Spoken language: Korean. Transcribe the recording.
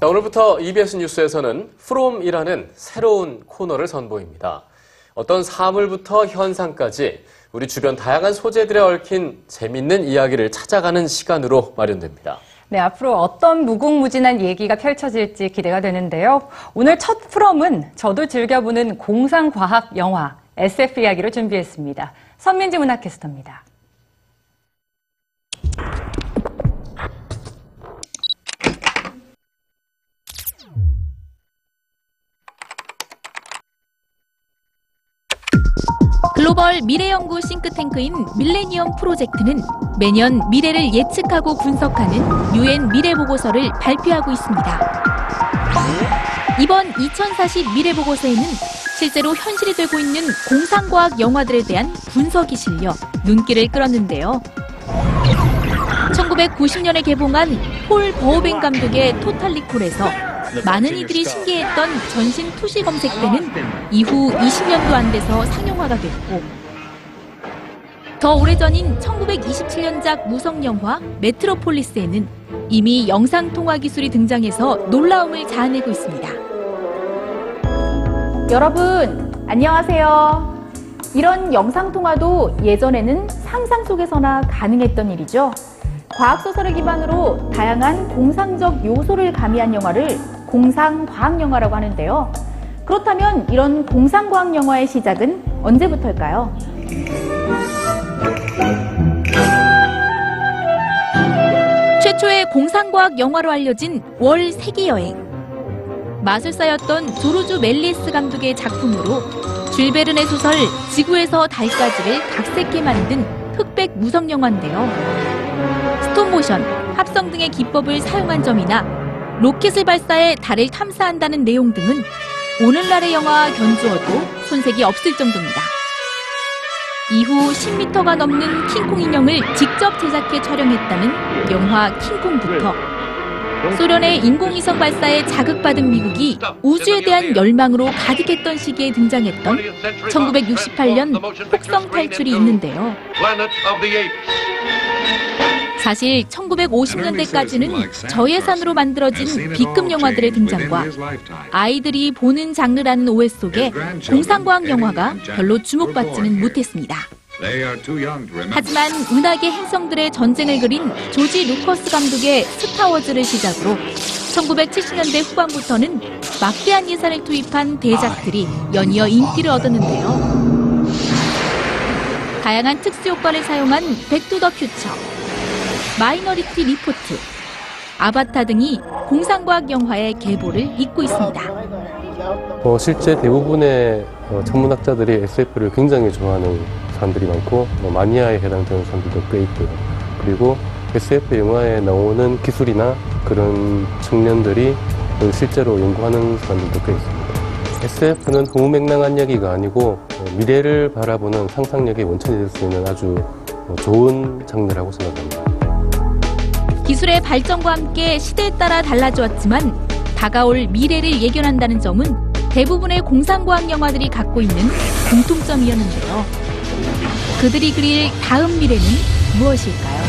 자, 오늘부터 EBS 뉴스에서는 프롬이라는 새로운 코너를 선보입니다. 어떤 사물부터 현상까지 우리 주변 다양한 소재들에 얽힌 재밌는 이야기를 찾아가는 시간으로 마련됩니다. 네, 앞으로 어떤 무궁무진한 얘기가 펼쳐질지 기대가 되는데요. 오늘 첫 프롬은 저도 즐겨보는 공상과학 영화 SF 이야기를 준비했습니다. 선민지 문학캐스터입니다. 글로벌 미래연구 싱크탱크인 밀레니엄 프로젝트는 매년 미래를 예측하고 분석하는 유엔 미래 보고서를 발표하고 있습니다. 이번 2040 미래 보고서에는 실제로 현실이 되고 있는 공상과학 영화들에 대한 분석이 실려 눈길을 끌었는데요. 1990년에 개봉한 폴 버호벤 감독의 토탈 리콜에서 많은 이들이 신기했던 전신 투시 검색대는 이후 20년도 안 돼서 상영화가 됐고 더 오래전인 1927년작 무성 영화 메트로폴리스에는 이미 영상 통화 기술이 등장해서 놀라움을 자아내고 있습니다. 여러분, 안녕하세요. 이런 영상통화도 예전에는 상상 속에서나 가능했던 일이죠. 과학소설을 기반으로 다양한 공상적 요소를 가미한 영화를 공상과학영화라고 하는데요. 그렇다면 이런 공상과학 영화의 시작은 언제부터일까요? 최초의 공상과학 영화로 알려진 월 세계여행. 마술사였던 조르주 멜리스 감독의 작품으로 줄베른의 소설 지구에서 달까지를 각색해 만든 흑백 무성 영화인데요. 스톱모션, 합성 등의 기법을 사용한 점이나 로켓을 발사해 달을 탐사한다는 내용 등은 오늘날의 영화와 견주어도 손색이 없을 정도입니다. 이후 10m가 넘는 킹콩 인형을 직접 제작해 촬영했다는 영화 킹콩부터 소련의 인공위성 발사에 자극받은 미국이 우주에 대한 열망으로 가득했던 시기에 등장했던 1968년 폭성 탈출이 있는데요. 사실 1950년대까지는 저예산으로 만들어진 B급 영화들의 등장과 아이들이 보는 장르라는 오해 속에 공상과학 영화가 별로 주목받지는 못했습니다. 하지만 은하계 행성들의 전쟁을 그린 조지 루커스 감독의 스타워즈를 시작으로 1970년대 후반부터는 막대한 예산을 투입한 대작들이 연이어 인기를 얻었는데요. 다양한 특수 효과를 사용한 백투더 퓨처, 마이너리티 리포트, 아바타 등이 공상과학 영화의 계보를 잇고 있습니다. 어, 실제 대부분의 어, 천문학자들이 SF를 굉장히 좋아하는 사람들이 많고 뭐 마니아에 해당되는 사람들도 꽤 있고요. 그리고 SF 영화에 나오는 기술이나 그런 그 실제로 연구하는 사람들도 꽤 있습니다. SF는 허무맹랑한 이야기가 아니고 어, 미래를 바라보는 상상력의 원천이 될 수 있는 아주 어, 좋은 장르라고 생각합니다. 기술의 발전과 함께 시대에 따라 달라져 왔지만 다가올 미래를 예견한다는 점은 대부분의 공상과학 영화들이 갖고 있는 공통점이었는데요. 그들이 그릴 다음 미래는 무엇일까요?